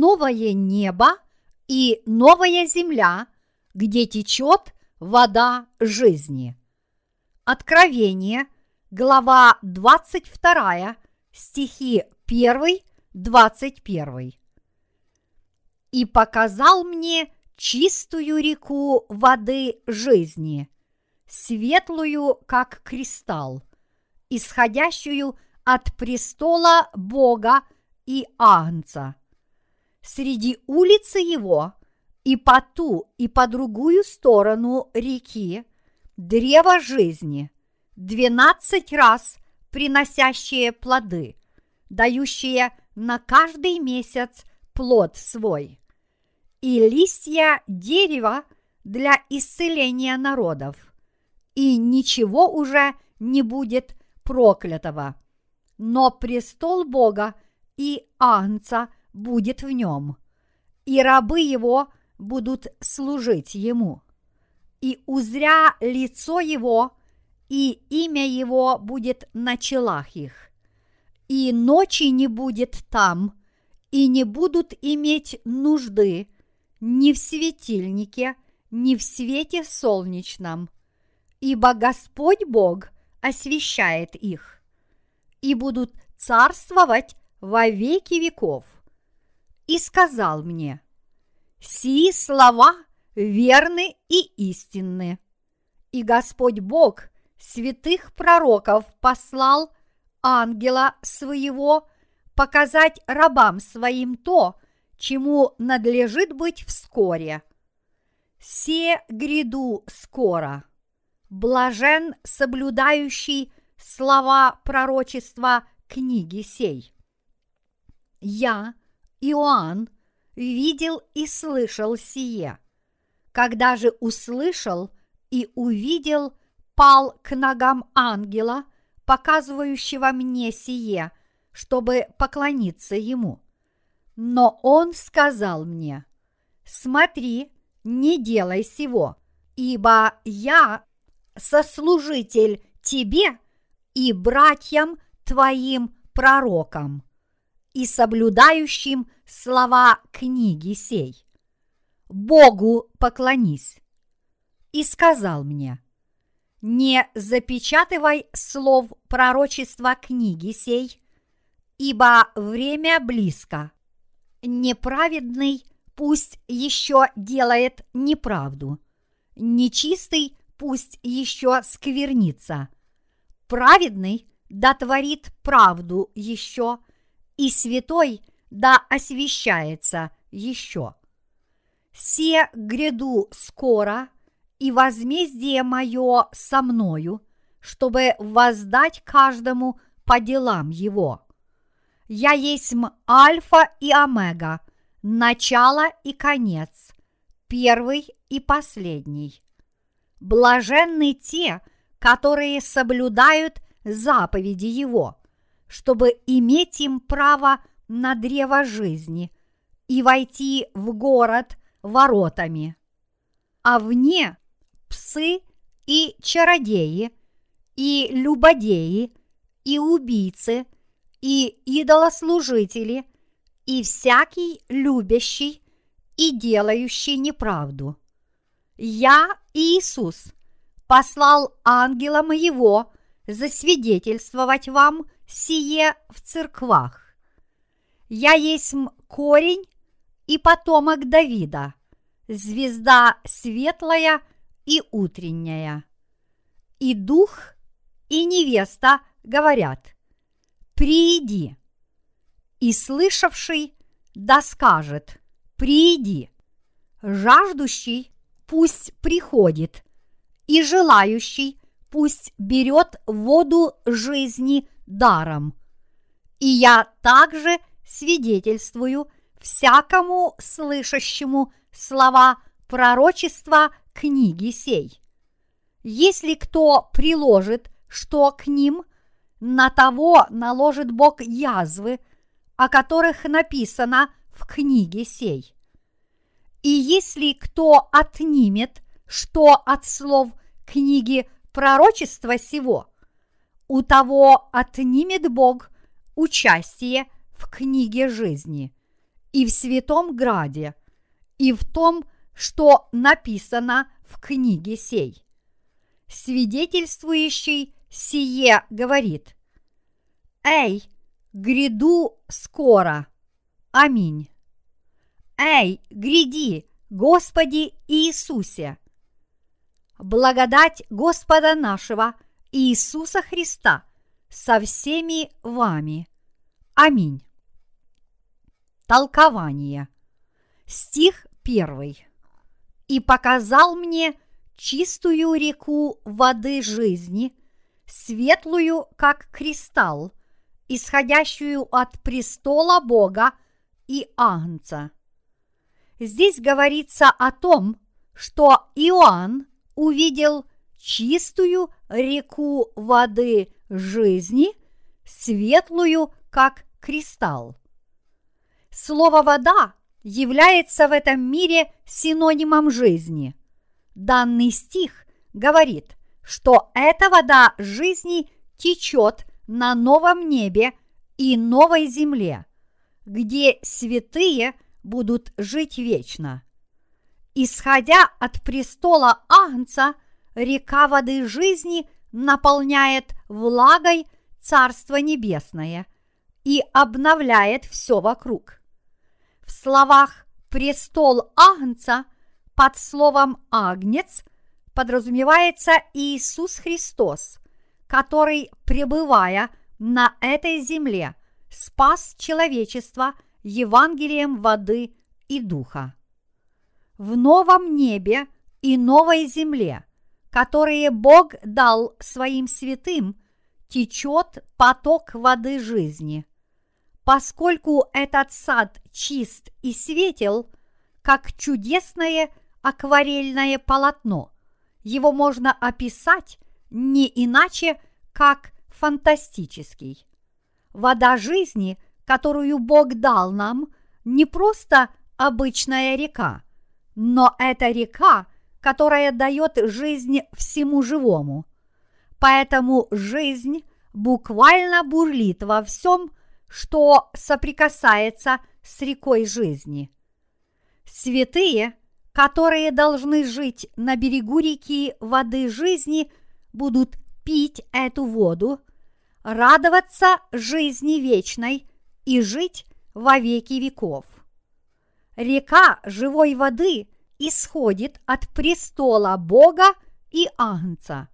новое небо и новая земля, где течет вода жизни. Откровение, глава 22, стихи 1, 21. И показал мне чистую реку воды жизни, светлую, как кристалл, исходящую от престола Бога и Агнца. Среди улицы его и по ту, и по другую сторону реки древо жизни, двенадцать раз приносящее плоды, дающие на каждый месяц плод свой, и листья дерева для исцеления народов, и ничего уже не будет проклятого, но престол Бога и Агнца будет в нем, и рабы его будут служить ему. И узря лицо его, и имя его будет на челах их. И ночи не будет там, и не будут иметь нужды ни в светильнике, ни в свете солнечном, ибо Господь Бог освещает их, и будут царствовать во веки веков. И сказал мне, сии слова верны и истинны. И Господь Бог святых пророков послал ангела своего показать рабам своим то, чему надлежит быть вскоре. Се гряду скоро. Блажен соблюдающий слова пророчества книги сей. Я, Иоанн, видел и слышал сие. Когда же услышал и увидел, пал к ногам ангела, показывающего мне сие, чтобы поклониться ему. Но он сказал мне, смотри, не делай сего, ибо я сослужитель тебе и братьям твоим пророкам и соблюдающим слова книги сей. Богу поклонись. И сказал мне, не запечатывай слов пророчества книги сей, ибо время близко. Неправедный пусть еще делает неправду, нечистый пусть еще сквернится, праведный да творит правду еще, и святой да освящается еще. Се гряду скоро, и возмездие мое со мною, чтобы воздать каждому по делам его. Я есть Альфа и Омега, начало и конец, первый и последний. Блаженны те, которые соблюдают заповеди Его, чтобы иметь им право на древо жизни и войти в город воротами. А вне псы и чародеи, и любодеи, и убийцы, и идолослужители, и всякий любящий и делающий неправду. Я, Иисус, послал ангела моего засвидетельствовать вам сие в церквах. Я есть корень и потомок Давида, звезда светлая и утренняя. И дух, и невеста говорят, приди. И слышавший да скажет, приди. Жаждущий пусть приходит, и желающий пусть берет воду жизни даром. И я также свидетельствую всякому слышащему слова пророчества книги сей. Если кто приложит что к ним, на того наложит Бог язвы, о которых написано в книге сей. И если кто отнимет что от слов книги пророчества сего, у того отнимет Бог участие в книге жизни и в Святом Граде, и в том, что написано в книге сей. Свидетельствующий сие говорит, «Эй, гряду скоро! Аминь! Эй, гряди, Господи Иисусе! Благодать Господа нашего Иисуса Христа со всеми вами. Аминь. Толкование. Стих первый. «И показал мне чистую реку воды жизни, светлую, как кристалл, исходящую от престола Бога и Агнца». Здесь говорится о том, что Иоанн увидел чистую реку воды жизни, светлую, как кристалл. Слово «вода» является в этом мире синонимом жизни. Данный стих говорит, что эта вода жизни течет на новом небе и новой земле, где святые будут жить вечно. Исходя от престола Агнца, река воды жизни наполняет влагой Царство Небесное и обновляет все вокруг. В словах «престол Агнца» под словом «агнец» подразумевается Иисус Христос, который, пребывая на этой земле, спас человечество Евангелием воды и духа. В новом небе и новой земле, которые Бог дал своим святым, течет поток воды жизни. Поскольку этот сад чист и светел, как чудесное акварельное полотно, его можно описать не иначе, как фантастический. Вода жизни, которую Бог дал нам, не просто обычная река, но это река, которая дает жизнь всему живому. Поэтому жизнь буквально бурлит во всем, что соприкасается с рекой жизни. Святые, которые должны жить на берегу реки воды жизни, будут пить эту воду, радоваться жизни вечной и жить во веки веков. Река живой воды исходит от престола Бога и Агнца.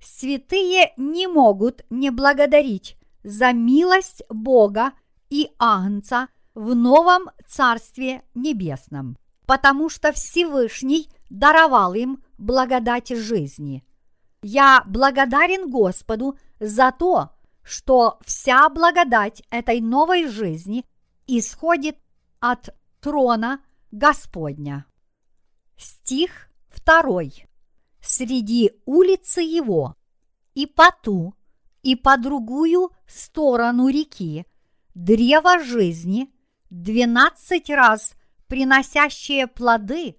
Святые не могут не благодарить за милость Бога и Агнца в новом Царстве Небесном, потому что Всевышний даровал им благодать жизни. Я благодарен Господу за то, что вся благодать этой новой жизни исходит от трона Господня. Стих второй. Среди улицы его и по ту и по другую сторону реки древо жизни, двенадцать раз приносящее плоды,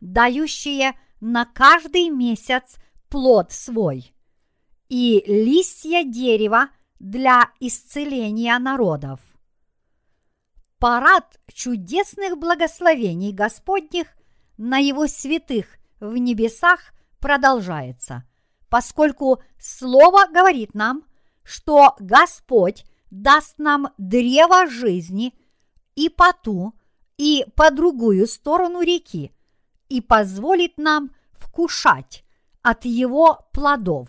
дающие на каждый месяц плод свой, и листья дерева для исцеления народов. Парад чудесных благословений Господних на Его святых в небесах продолжается – поскольку Слово говорит нам, что Господь даст нам древо жизни и по ту, и по другую сторону реки, и позволит нам вкушать от его плодов.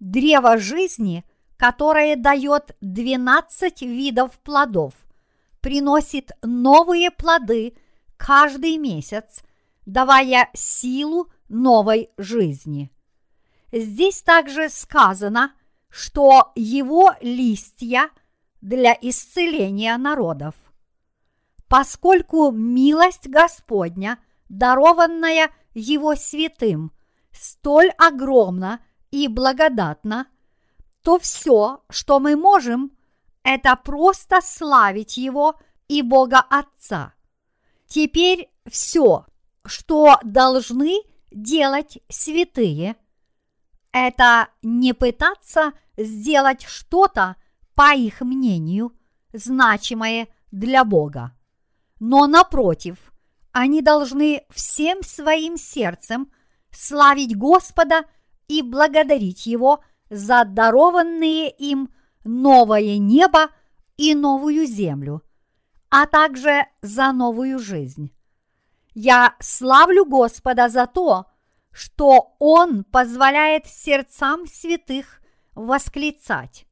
Древо жизни, которое дает 12 видов плодов, приносит новые плоды каждый месяц, давая силу новой жизни. Здесь также сказано, что его листья для исцеления народов. Поскольку милость Господня, дарованная его святым, столь огромна и благодатна, то все, что мы можем, это просто славить Его и Бога Отца. Теперь все, что должны делать святые, это не пытаться сделать что-то, по их мнению, значимое для Бога. но напротив, они должны всем своим сердцем славить Господа и благодарить Его за дарованные им новое небо и новую землю, а также за новую жизнь. Я славлю Господа за то, что Он позволяет сердцам святых восклицать.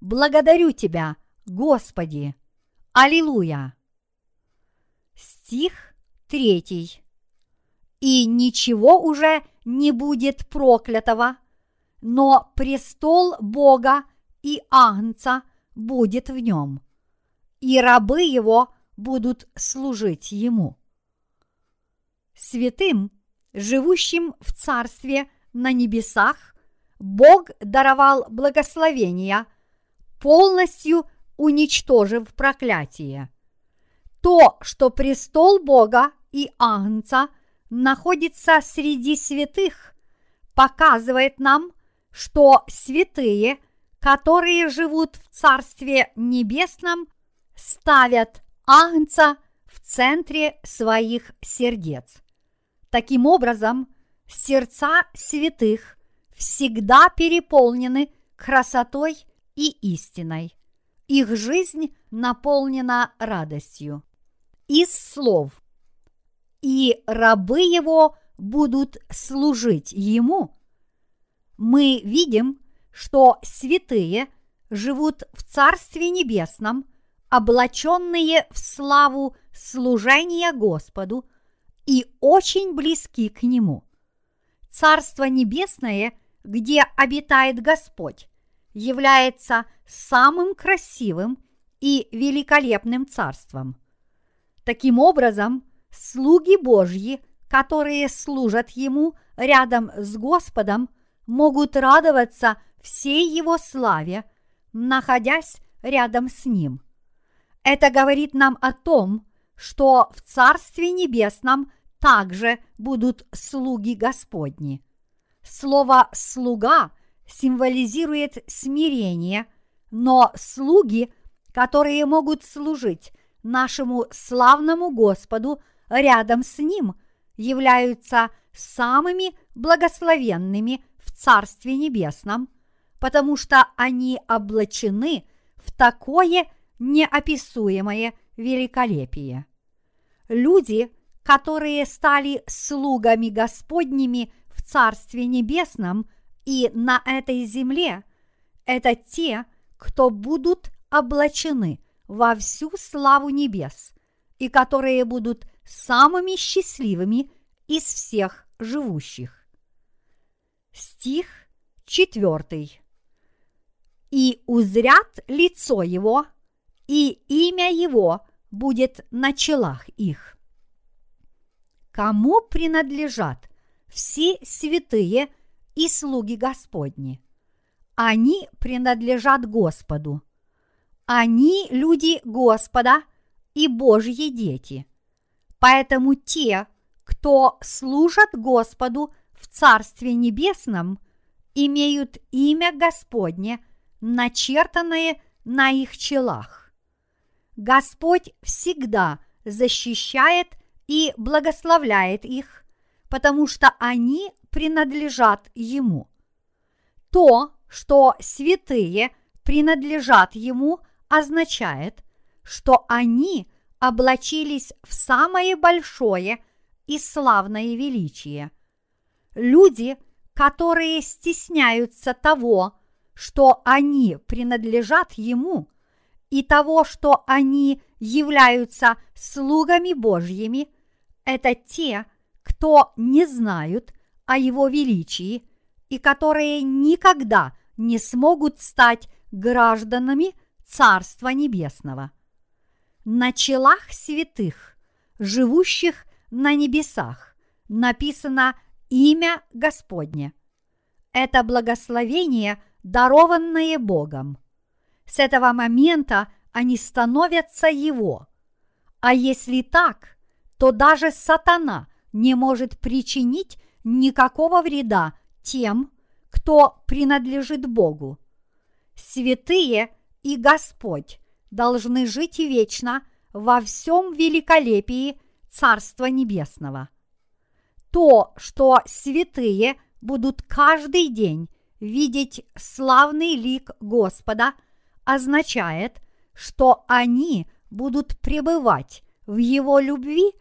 Благодарю Тебя, Господи! Аллилуйя! Стих третий. И ничего уже не будет проклятого, но престол Бога и Агнца будет в нем, и рабы его будут служить ему. Святым, живущим в Царстве на небесах, Бог даровал благословения, полностью уничтожив проклятие. То, что престол Бога и Агнца находится среди святых, показывает нам, что святые, которые живут в Царстве Небесном, ставят Агнца в центре своих сердец. Таким образом, сердца святых всегда переполнены красотой и истиной. Их жизнь наполнена радостью. Из слов «И рабы его будут служить ему» мы видим, что святые живут в Царстве Небесном, облаченные в славу служения Господу и очень близки к Нему. Царство Небесное, где обитает Господь, является самым красивым и великолепным царством. Таким образом, слуги Божьи, которые служат Ему рядом с Господом, могут радоваться всей Его славе, находясь рядом с Ним. Это говорит нам о том, что в Царстве Небесном также будут слуги Господни. Слово «слуга» символизирует смирение, но слуги, которые могут служить нашему славному Господу рядом с Ним, являются самыми благословенными в Царстве Небесном, потому что они облачены в такое неописуемое великолепие. Люди, которые стали слугами Господними в Царстве Небесном и на этой земле, это те, кто будут облачены во всю славу небес и которые будут самыми счастливыми из всех живущих. Стих четвертый. И узрят лицо его, и имя его будет на челах их. Кому принадлежат все святые и слуги Господни? Они принадлежат Господу. Они люди Господа и Божьи дети. Поэтому те, кто служат Господу в Царстве Небесном, имеют имя Господне, начертанное на их челах. Господь всегда защищает и благословляет их, потому что они принадлежат Ему. То, что святые принадлежат Ему, означает, что они облачились в самое большое и славное величие. Люди, которые стесняются того, что они принадлежат Ему, и того, что они являются слугами Божьими, это те, кто не знают о Его величии и которые никогда не смогут стать гражданами Царства Небесного. На челах святых, живущих на небесах, написано имя Господне. Это благословение, дарованное Богом. С этого момента они становятся Его. А если так, то даже сатана не может причинить никакого вреда тем, кто принадлежит Богу. Святые и Господь должны жить вечно во всем великолепии Царства Небесного. То, что святые будут каждый день видеть славный лик Господа, означает, что они будут пребывать в Его любви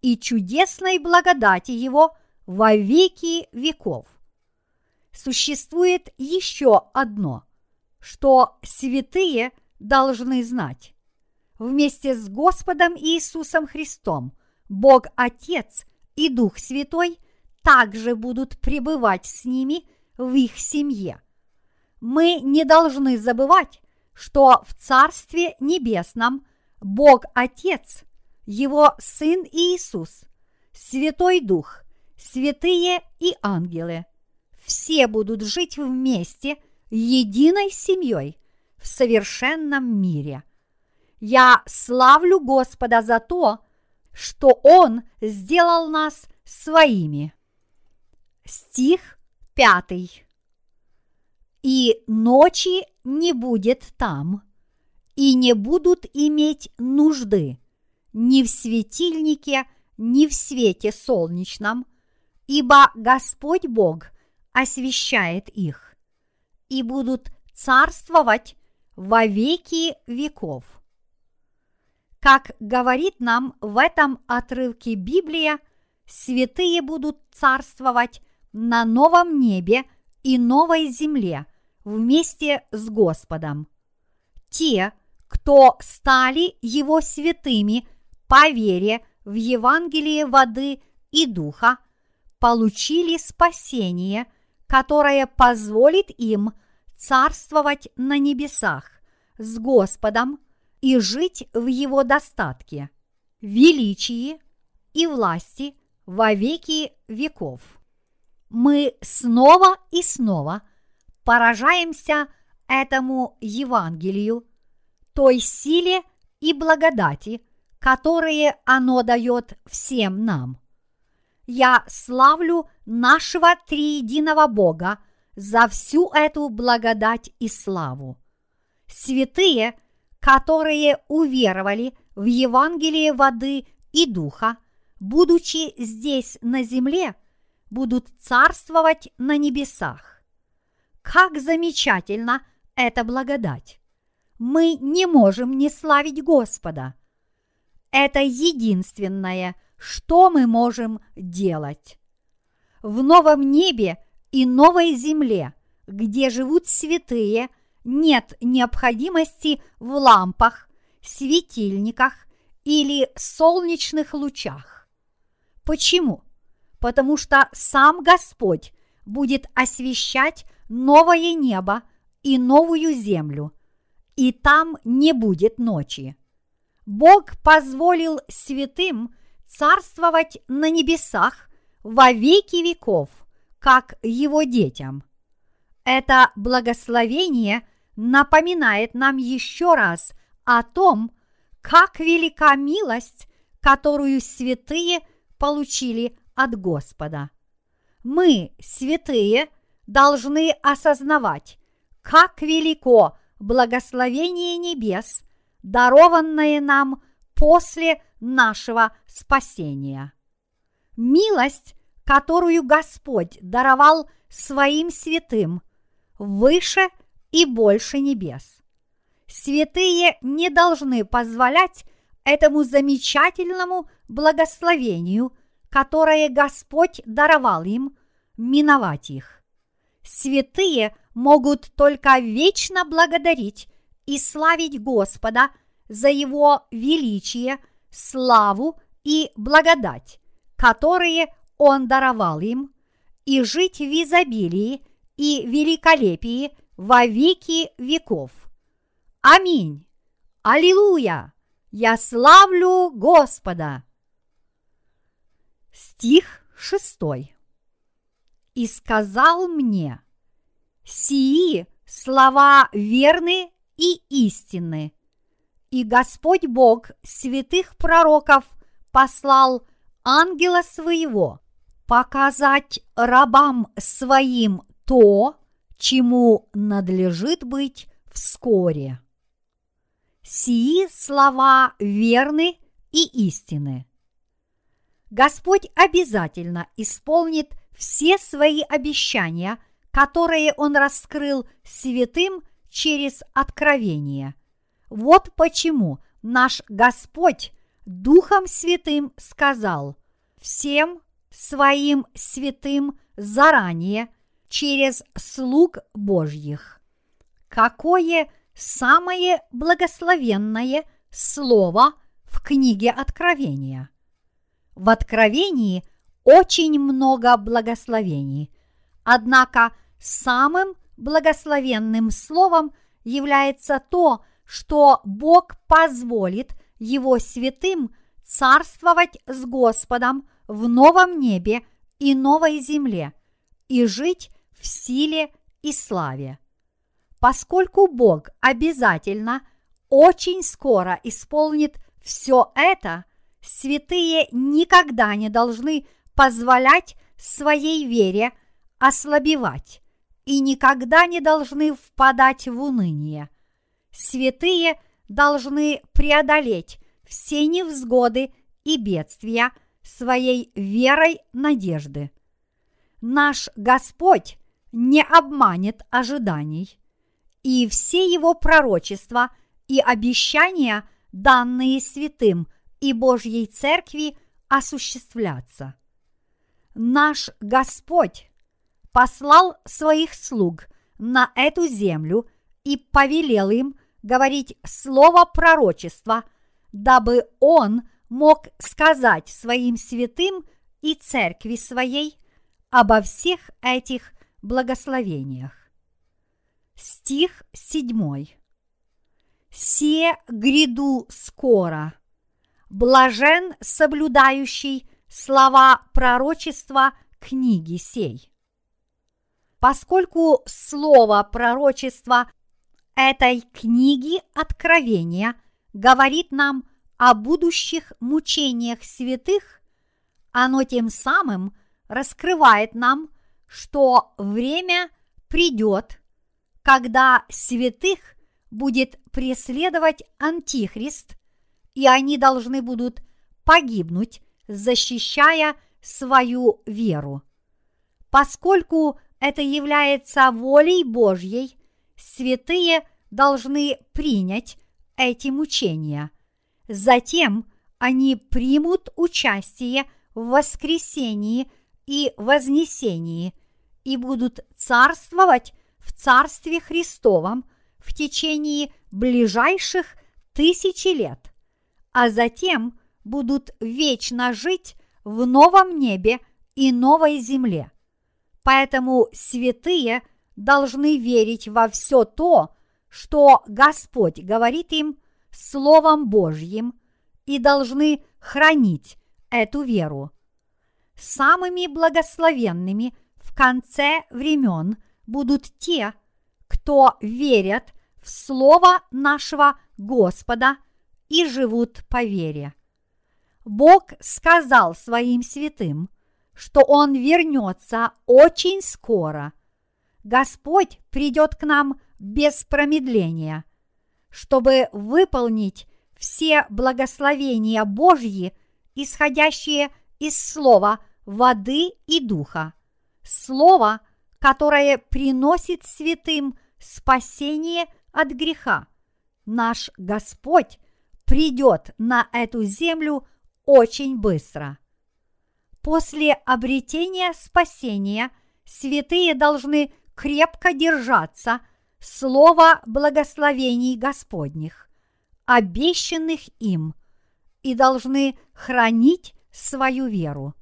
и чудесной благодати Его во веки веков. Существует еще одно, что святые должны знать. Вместе с Господом Иисусом Христом Бог Отец и Дух Святой также будут пребывать с ними в их семье. Мы не должны забывать, что в Царстве Небесном Бог Отец, Его Сын Иисус, Святой Дух, святые и ангелы все будут жить вместе единой семьей в совершенном мире. Я славлю Господа за то, что Он сделал нас своими. Стих пятый. И ночи не будет там, и не будут иметь нужды ни в светильнике, ни в свете солнечном, ибо Господь Бог освещает их, и будут царствовать во веки веков. Как говорит нам в этом отрывке Библия, святые будут царствовать на новом небе и новой земле вместе с Господом. Те, кто стали Его святыми по вере в Евангелие воды и духа, получили спасение, которое позволит им царствовать на небесах с Господом и жить в Его достатке, величии и власти во веки веков. Мы снова и снова поражаемся этому Евангелию, той силе и благодати, которые оно дает всем нам. Я славлю нашего триединого Бога за всю эту благодать и славу. Святые, которые уверовали в Евангелие воды и духа, будучи здесь на земле, будут царствовать на небесах. Как замечательно эта благодать! Мы не можем не славить Господа. Это единственное, что мы можем делать. В новом небе и новой земле, где живут святые, нет необходимости в лампах, светильниках или солнечных лучах. Почему? Потому что сам Господь будет освещать новое небо и новую землю, и там не будет ночи. Бог позволил святым царствовать на небесах во веки веков, как его детям. Это благословение напоминает нам еще раз о том, как велика милость, которую святые получили от Господа. Мы, святые, должны осознавать, как велико благословение небес, дарованное нам после нашего спасения. Милость, которую Господь даровал своим святым, выше и больше небес. Святые не должны позволять этому замечательному благословению, которое Господь даровал им, миновать их. Святые могут только вечно благодарить и славить Господа за Его величие – славу и благодать, которые Он даровал им, и жить в изобилии и великолепии во веки веков. Аминь. Аллилуйя! Я славлю Господа! Стих шестой. И сказал мне, сии слова верны и истинны, и Господь Бог святых пророков послал ангела своего показать рабам своим то, чему надлежит быть вскоре. сии слова верны и истины. Господь обязательно исполнит все свои обещания, которые Он раскрыл святым через откровение. Вот почему наш Господь Духом Святым сказал всем своим святым заранее через слуг Божьих. Какое самое благословенное слово в книге Откровения? В Откровении очень много благословений, однако самым благословенным словом является то, что Бог позволит Его святым царствовать с Господом в новом небе и новой земле и жить в силе и славе. Поскольку Бог обязательно очень скоро исполнит все это, святые никогда не должны позволять своей вере ослабевать и никогда не должны впадать в уныние. Святые должны преодолеть все невзгоды и бедствия своей верой надежды. Наш Господь не обманет ожиданий, и все его пророчества и обещания, данные святым и Божьей Церкви, осуществлятся. Наш Господь послал своих слуг на эту землю и повелел им говорить слово пророчества, дабы Он мог сказать своим святым и церкви своей обо всех этих благословениях. Стих седьмой. «Се гряду скоро, блажен соблюдающий слова пророчества книги сей». Поскольку слово пророчества этой книги Откровения говорит нам о будущих мучениях святых, оно тем самым раскрывает нам, что время придет, когда святых будет преследовать Антихрист, и они должны будут погибнуть, защищая свою веру. Поскольку это является волей Божьей, святые должны принять эти мучения. Затем они примут участие в воскресении и вознесении и будут царствовать в Царстве Христовом в течение ближайших тысячи лет, а затем будут вечно жить в новом небе и новой земле. Поэтому святые должны верить во все то, что Господь говорит им Словом Божьим, и должны хранить эту веру. Самыми благословенными в конце времен будут те, кто верят в Слово нашего Господа и живут по вере. Бог сказал своим святым – что Он вернется очень скоро. Господь придет к нам без промедления, чтобы выполнить все благословения Божьи, исходящие из слова воды и духа, слово, которое приносит святым спасение от греха. Наш Господь придет на эту землю очень быстро. После обретения спасения святые должны крепко держаться слова благословений Господних, обещанных им, и должны хранить свою веру.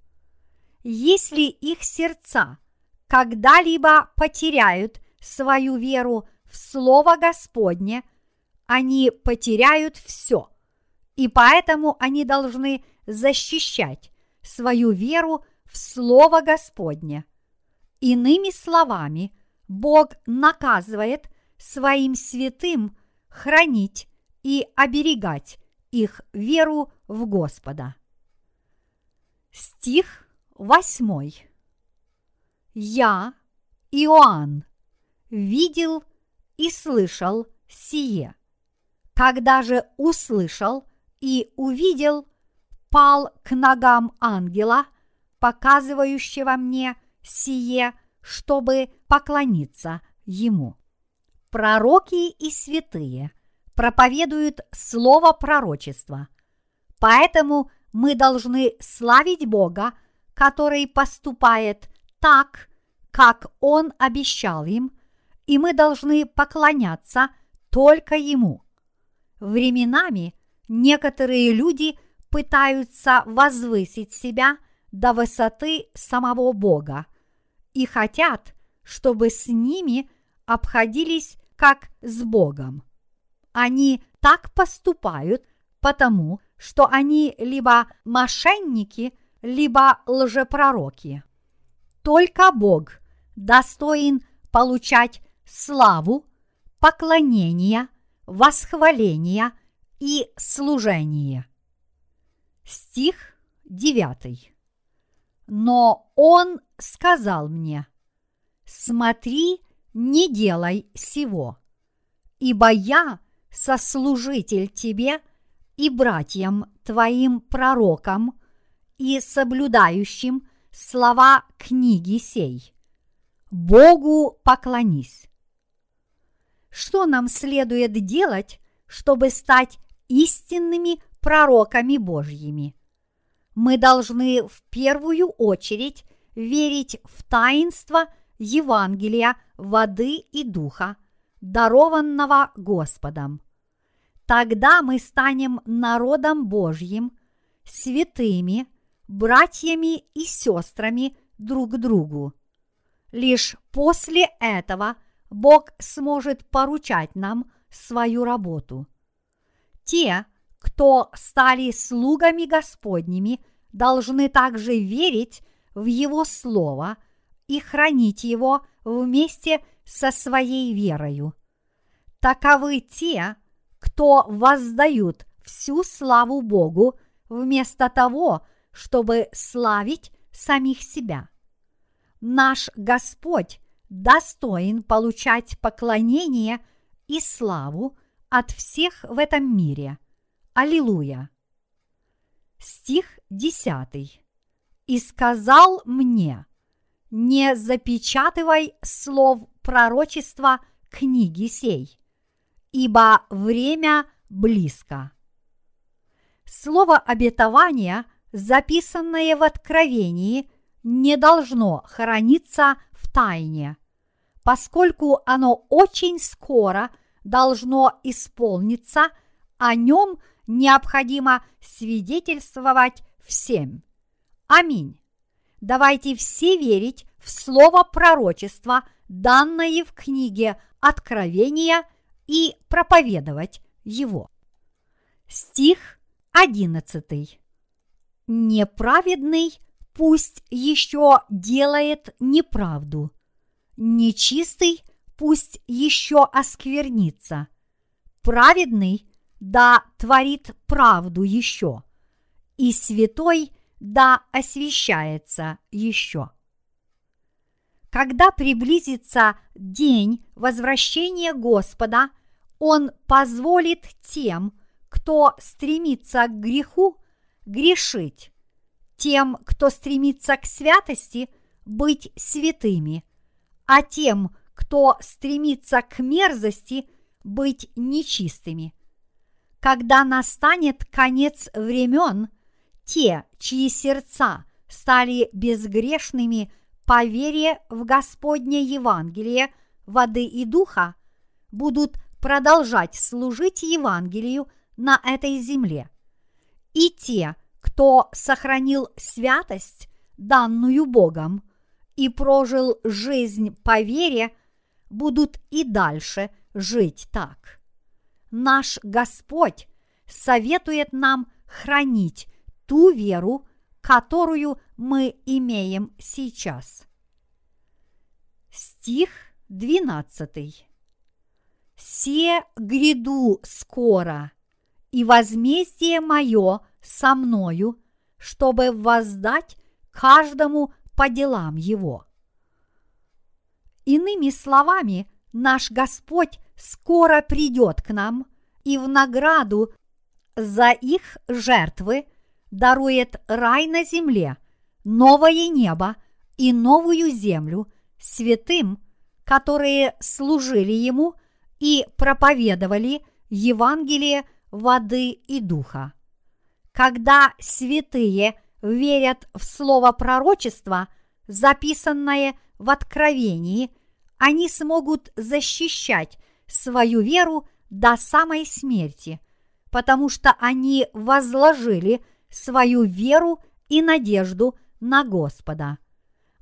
Если их сердца когда-либо потеряют свою веру в Слово Господне, они потеряют все, и поэтому они должны защищать свою веру в Слово Господне. Иными словами, Бог наказывает своим святым хранить и оберегать их веру в Господа. Стих восьмой. Я, Иоанн, видел и слышал сие, Когда же услышал и увидел, пал к ногам ангела, показывающего мне сие, чтобы поклониться ему. Пророки и святые проповедуют слово пророчества, поэтому мы должны славить Бога, который поступает так, как Он обещал им, и мы должны поклоняться только Ему. Временами некоторые люди пытаются возвысить себя до высоты самого Бога и хотят, чтобы с ними обходились как с Богом. Они так поступают, потому что они либо мошенники, либо лжепророки. Только Бог достоин получать славу, поклонение, восхваление и служение. Стих 9. Но он сказал мне, смотри, не делай сего, ибо я сослужитель тебе и братьям твоим пророкам и соблюдающим слова книги сей. Богу поклонись. Что нам следует делать, чтобы стать истинными пророками Божьими? Мы должны в первую очередь верить в таинство Евангелия воды и духа, дарованного Господом. Тогда мы станем народом Божьим, святыми, братьями и сестрами друг другу. Лишь после этого Бог сможет поручать нам свою работу. Те, кто стали слугами Господними, должны также верить в Его Слово и хранить его вместе со своей верою. Таковы те, кто воздают всю славу Богу вместо того, чтобы славить самих себя. Наш Господь достоин получать поклонение и славу от всех в этом мире. Аллилуйя! Стих 10. «И сказал мне, не запечатывай слов пророчества книги сей, ибо время близко». Слово обетования, записанное в Откровении, не должно храниться в тайне, поскольку оно очень скоро должно исполниться, о нем необходимо свидетельствовать всем. Аминь. Давайте все верить в слово пророчества, данное в книге Откровения, и проповедовать его. Стих 11. Неправедный пусть еще делает неправду, нечистый пусть еще осквернится, праведный да творит правду еще, и святой да освящается еще. Когда приблизится день возвращения Господа, Он позволит тем, кто стремится к греху, грешить, тем, кто стремится к святости, быть святыми, а тем, кто стремится к мерзости, быть нечистыми. Когда настанет конец времен, те, чьи сердца стали безгрешными по вере в Господне Евангелие воды и духа, будут продолжать служить Евангелию – на этой земле. И те, кто сохранил святость, данную Богом, и прожил жизнь по вере, будут и дальше жить так. Наш Господь советует нам хранить ту веру, которую мы имеем сейчас. Стих 12. «Се гряду скоро, и возмездие мое со мною, чтобы воздать каждому по делам его. Иными словами, наш Господь скоро придет к нам, и в награду за их жертвы дарует рай на земле, новое небо и новую землю святым, которые служили ему и проповедовали Евангелие воды и духа. Когда святые верят в слово пророчества, записанное в Откровении, они смогут защищать свою веру до самой смерти, потому что они возложили свою веру и надежду на Господа.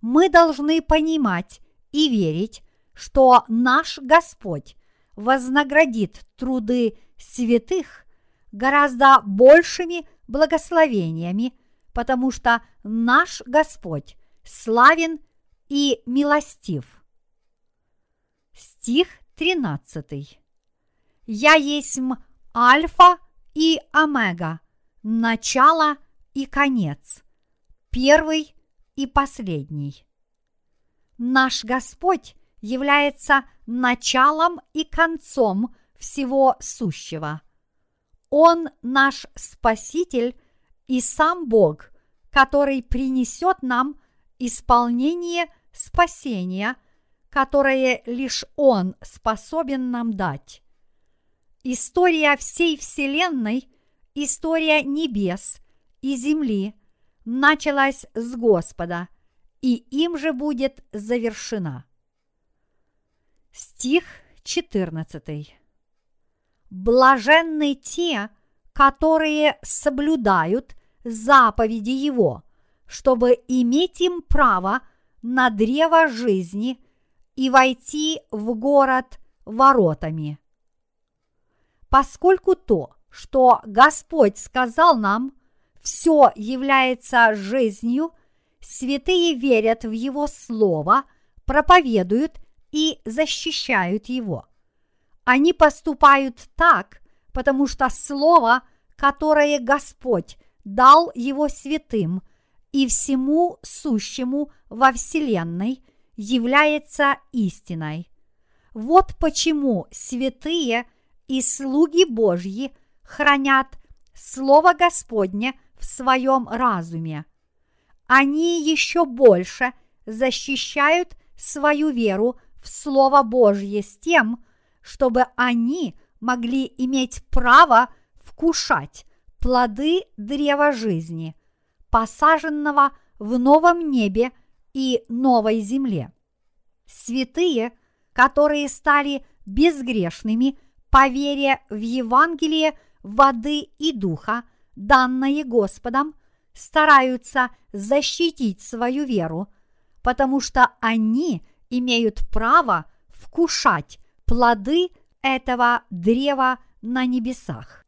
Мы должны понимать и верить, что наш Господь вознаградит труды святых гораздо большими благословениями, потому что наш Господь славен и милостив. Стих 13. Я есть Альфа и Омега, начало и конец, первый и последний. Наш Господь является началом и концом всего сущего. Он наш Спаситель и сам Бог, который принесет нам исполнение спасения, которое лишь Он способен нам дать. История всей Вселенной, история небес и земли началась с Господа, и им же будет завершена. Стих 14. Блаженны те, которые соблюдают заповеди Его, чтобы иметь им право на древо жизни и войти в город воротами. Поскольку то, что Господь сказал нам, все является жизнью, святые верят в Его Слово, проповедуют и защищают его. Они поступают так, потому что Слово, которое Господь дал Его святым и всему сущему во Вселенной, является истиной. Вот почему святые и слуги Божьи хранят Слово Господне в своем разуме. Они еще больше защищают свою веру в Слово Божье с тем, чтобы они могли иметь право вкушать плоды древа жизни, посаженного в новом небе и новой земле. Святые, которые стали безгрешными по вере в Евангелие воды и духа, данное Господом, стараются защитить свою веру, потому что они имеют право вкушать плоды этого древа на небесах.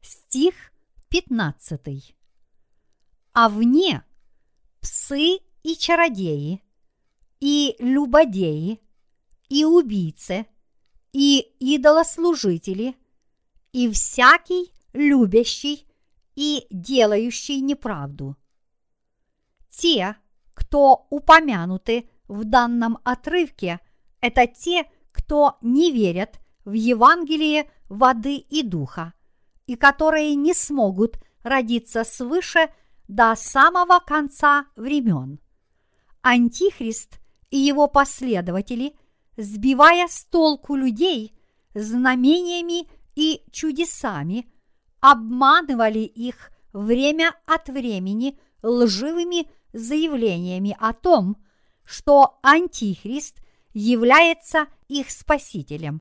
Стих 15. А вне псы и чародеи, и любодеи, и убийцы, и идолослужители, и всякий любящий и делающий неправду. Те, кто упомянуты в данном отрывке, это те, кто не верят в Евангелие воды и духа, и которые не смогут родиться свыше до самого конца времен. Антихрист и его последователи, сбивая с толку людей знамениями и чудесами, обманывали их время от времени лживыми заявлениями о том, что Антихрист является их спасителем.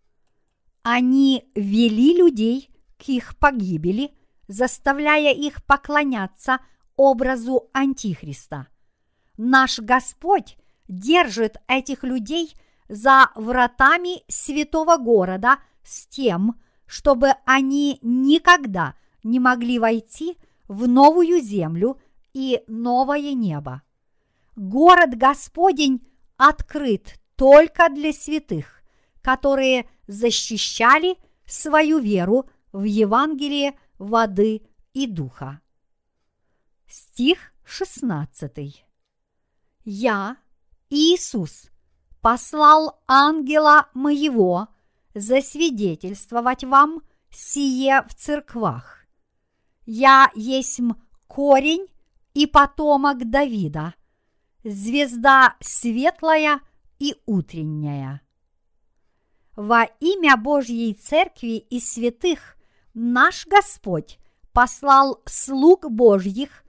Они вели людей к их погибели, заставляя их поклоняться образу Антихриста. Наш Господь держит этих людей за вратами святого города с тем, чтобы они никогда не могли войти в новую землю и новое небо. Город Господень открыт только для святых, которые защищали свою веру в Евангелие воды и духа. Стих 16. Я, Иисус, послал ангела моего засвидетельствовать вам сие в церквах. Я есть корень и потомок Давида, звезда светлая и утренняя. Во имя Божьей Церкви и святых наш Господь послал слуг Божьих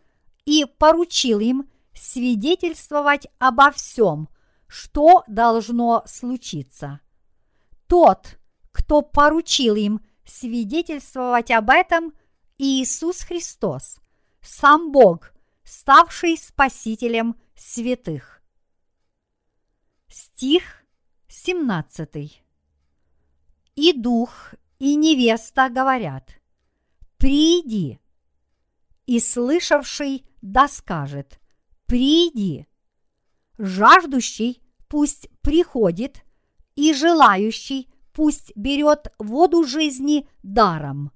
и поручил им свидетельствовать обо всем, что должно случиться. Тот, кто поручил им свидетельствовать об этом, Иисус Христос, сам Бог, ставший Спасителем святых. Стих 17. И дух, и невеста говорят, приди. И слышавший да скажет, приди. Жаждущий пусть приходит, и желающий пусть берет воду жизни даром.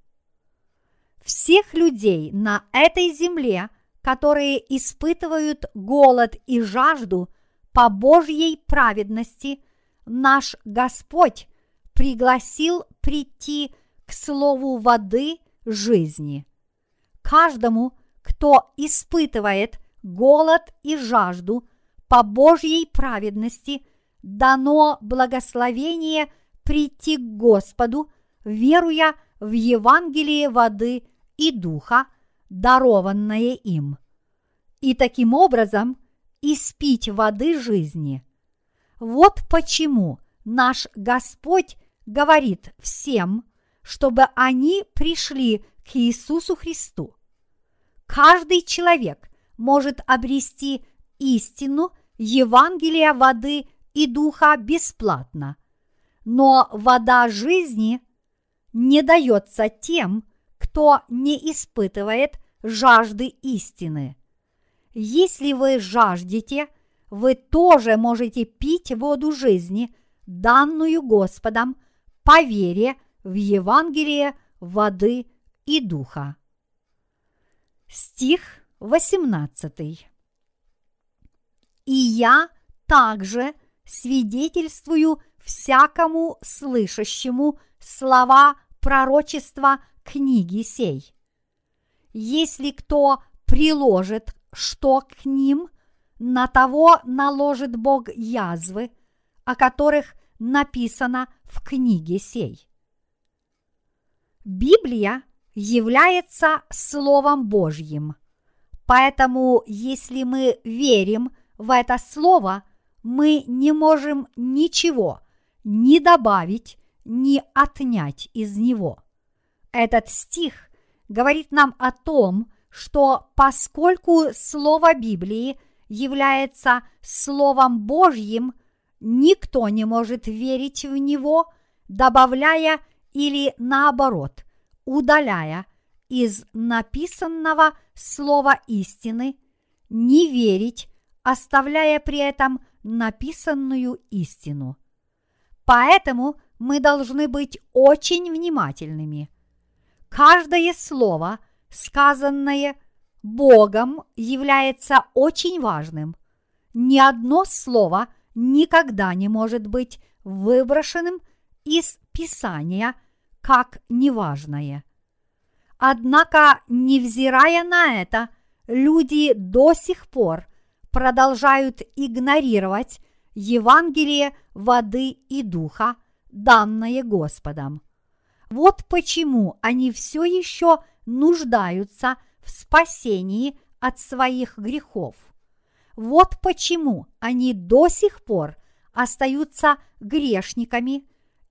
Всех людей на этой земле, которые испытывают голод и жажду по Божьей праведности, наш Господь пригласил прийти к слову воды жизни. Каждому, кто испытывает голод и жажду по Божьей праведности, дано благословение прийти к Господу, веруя в Евангелие воды и духа, дарованное им, и таким образом испить воды жизни. Вот почему наш Господь говорит всем, чтобы они пришли к Иисусу Христу. Каждый человек может обрести истину Евангелия воды и духа бесплатно, но вода жизни не дается тем, кто не испытывает жажды истины. Если вы жаждете, вы тоже можете пить воду жизни, данную Господом – по вере в Евангелие воды и духа. Стих 18. И я также свидетельствую всякому слышащему слова пророчества книги сей. Если кто приложит что к ним, на того наложит Бог язвы, о которых написано в книге сей. Библия является Словом Божьим, поэтому если мы верим в это Слово, мы не можем ничего ни добавить, ни отнять из него. Этот стих говорит нам о том, что поскольку Слово Библии является Словом Божьим – никто не может верить в него, добавляя или наоборот, удаляя из написанного слова истины, не верить, оставляя при этом написанную истину. Поэтому мы должны быть очень внимательными. Каждое слово, сказанное Богом, является очень важным. Ни одно слово – никогда не может быть выброшенным из Писания как неважное. Однако, невзирая на это, люди до сих пор продолжают игнорировать Евангелие воды и духа, данное Господом. Вот почему они все еще нуждаются в спасении от своих грехов. Вот почему они до сих пор остаются грешниками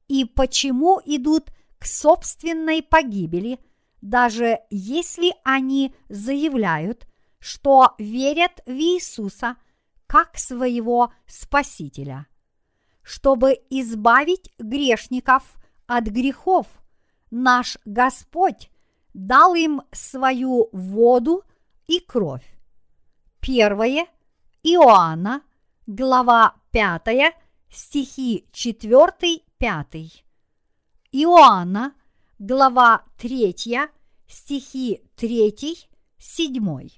и почему идут к собственной погибели, даже если они заявляют, что верят в Иисуса как своего Спасителя. Чтобы избавить грешников от грехов, наш Господь дал им свою воду и кровь. Первое Иоанна, глава 5, стихи 4-5. Иоанна, глава 3, стихи 3-7.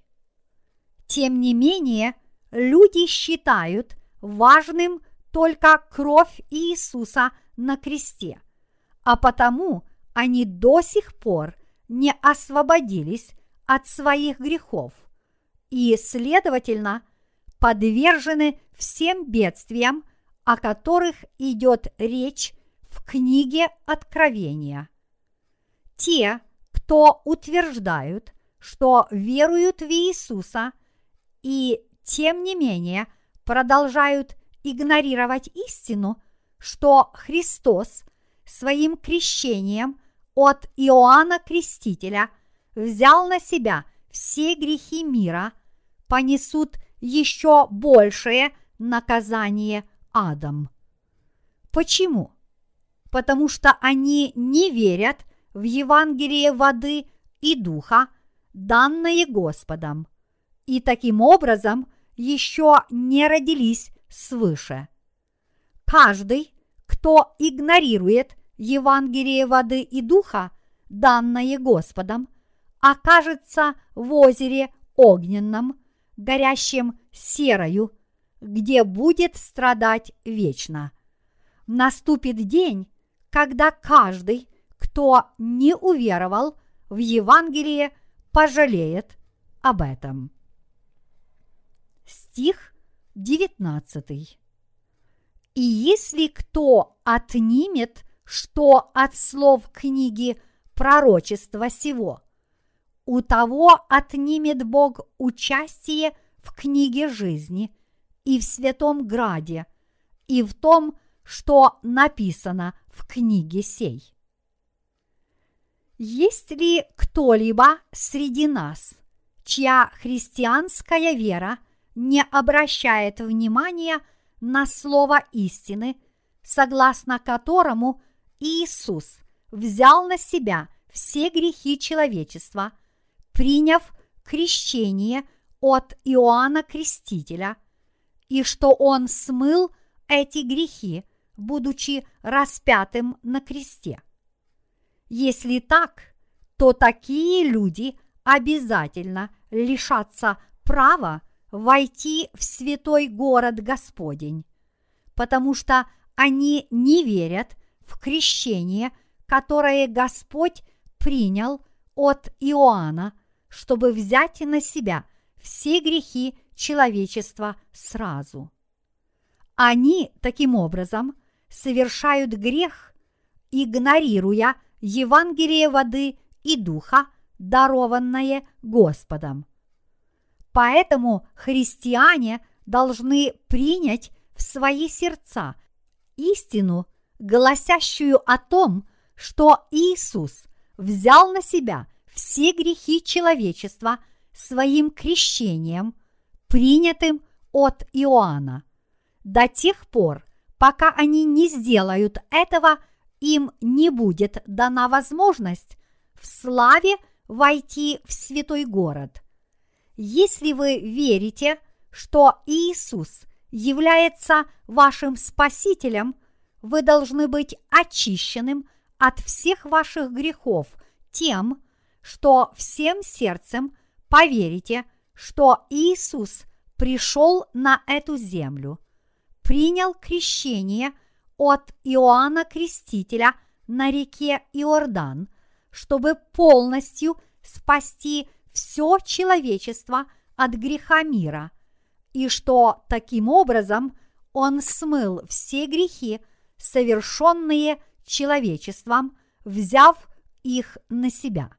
Тем не менее, люди считают важным только кровь Иисуса на кресте, а потому они до сих пор не освободились от своих грехов и, следовательно, подвержены всем бедствиям, о которых идет речь в книге Откровения. Те, кто утверждают, что веруют в Иисуса и, тем не менее, продолжают игнорировать истину, что Христос своим крещением от Иоанна Крестителя взял на себя все грехи мира, понесут еще большее наказание адом. Почему? Потому что они не верят в Евангелие воды и духа, данное Господом, и таким образом еще не родились свыше. Каждый, кто игнорирует Евангелие воды и духа, данное Господом, окажется в озере огненном, горящем серою, где будет страдать вечно. Наступит день, когда каждый, кто не уверовал в Евангелие, пожалеет об этом. Стих 19. И если кто отнимет что от слов книги пророчества сего, у того отнимет Бог участие в книге жизни и в святом граде, и в том, что написано в книге сей. Есть ли кто-либо среди нас, чья христианская вера не обращает внимания на слово истины, согласно которому Иисус взял на себя все грехи человечества, приняв крещение от Иоанна Крестителя, и что Он смыл эти грехи, будучи распятым на кресте. Если так, то такие люди обязательно лишатся права войти в святой город Господень, потому что они не верят в крещение, которое Господь принял от Иоанна, чтобы взять на себя все грехи человечества сразу. Они таким образом совершают грех, игнорируя Евангелие воды и духа, дарованное Господом. Поэтому христиане должны принять в свои сердца истину – гласящую о том, что Иисус взял на себя все грехи человечества своим крещением, принятым от Иоанна. До тех пор, пока они не сделают этого, им не будет дана возможность в славе войти в святой город. Если вы верите, что Иисус является вашим Спасителем – вы должны быть очищенным от всех ваших грехов тем, что всем сердцем поверите, что Иисус пришел на эту землю, принял крещение от Иоанна Крестителя на реке Иордан, чтобы полностью спасти все человечество от греха мира, и что таким образом он смыл все грехи совершенные человечеством, взяв их на себя.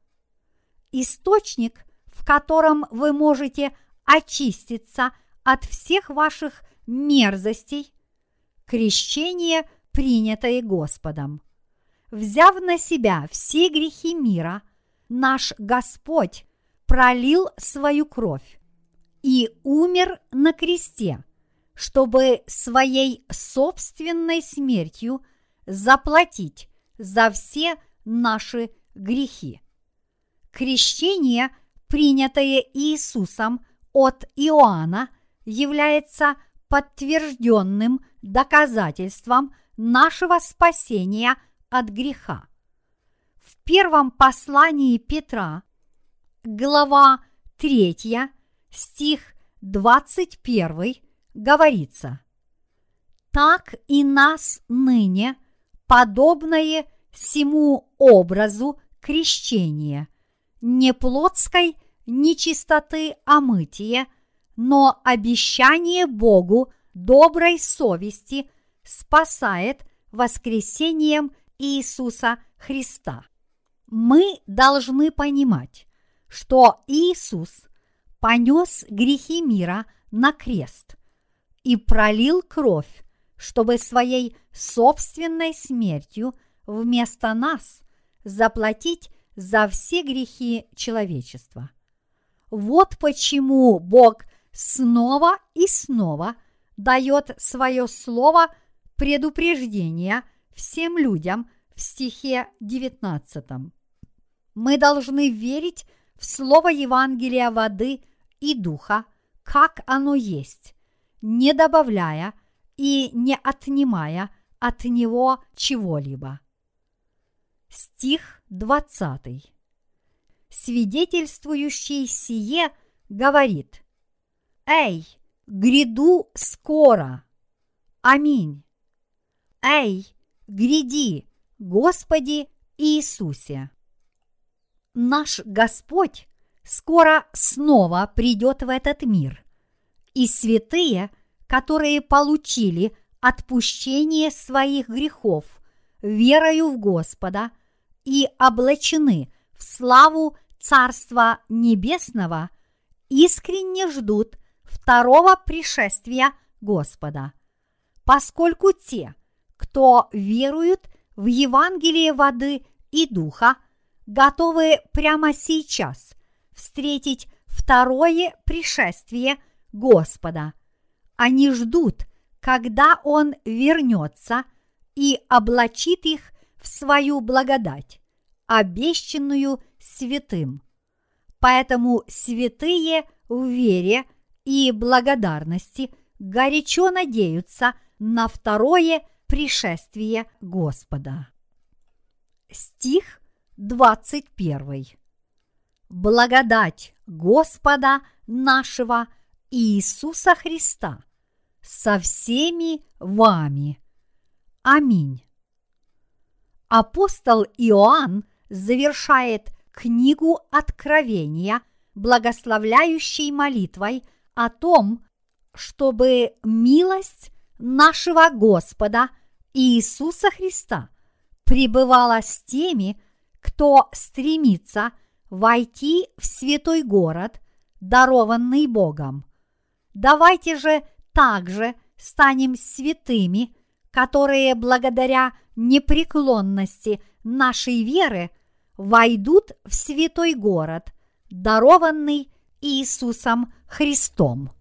Источник, в котором вы можете очиститься от всех ваших мерзостей, крещение, принятое Господом. Взяв на себя все грехи мира, наш Господь пролил свою кровь и умер на кресте – чтобы своей собственной смертью заплатить за все наши грехи. Крещение, принятое Иисусом от Иоанна, является подтвержденным доказательством нашего спасения от греха. В первом послании Петра, глава 3, стих 21, говорится, «Так и нас ныне, подобное всему образу крещения, не плотской нечистоты омытие, но обещание Богу доброй совести спасает воскресением Иисуса Христа. Мы должны понимать, что Иисус понес грехи мира на крест и пролил кровь, чтобы своей собственной смертью вместо нас заплатить за все грехи человечества. Вот почему Бог снова и снова дает свое слово предупреждения всем людям в стихе 19. Мы должны верить в слово Евангелия воды и духа, как оно есть, не добавляя и не отнимая от него чего-либо. Стих 20. Свидетельствующий сие говорит «Эй, гряду скоро! Аминь! Эй, гряди, Господи Иисусе!» Наш Господь скоро снова придет в этот мир, и святые, которые получили отпущение своих грехов верою в Господа – и облачены в славу Царства Небесного, искренне ждут второго пришествия Господа, поскольку те, кто веруют в Евангелие воды и духа, готовы прямо сейчас встретить второе пришествие Господа. Они ждут, когда Он вернется и облачит их в свою благодать, обещанную святым. Поэтому святые в вере и благодарности горячо надеются на второе пришествие Господа. Стих 21. Благодать Господа нашего Иисуса Христа со всеми вами. Аминь апостол Иоанн завершает книгу Откровения благословляющей молитвой о том, чтобы милость нашего Господа Иисуса Христа пребывала с теми, кто стремится войти в святой город, дарованный Богом. Давайте же также станем святыми, которые благодаря непреклонности нашей веры войдут в святой город, дарованный Иисусом Христом.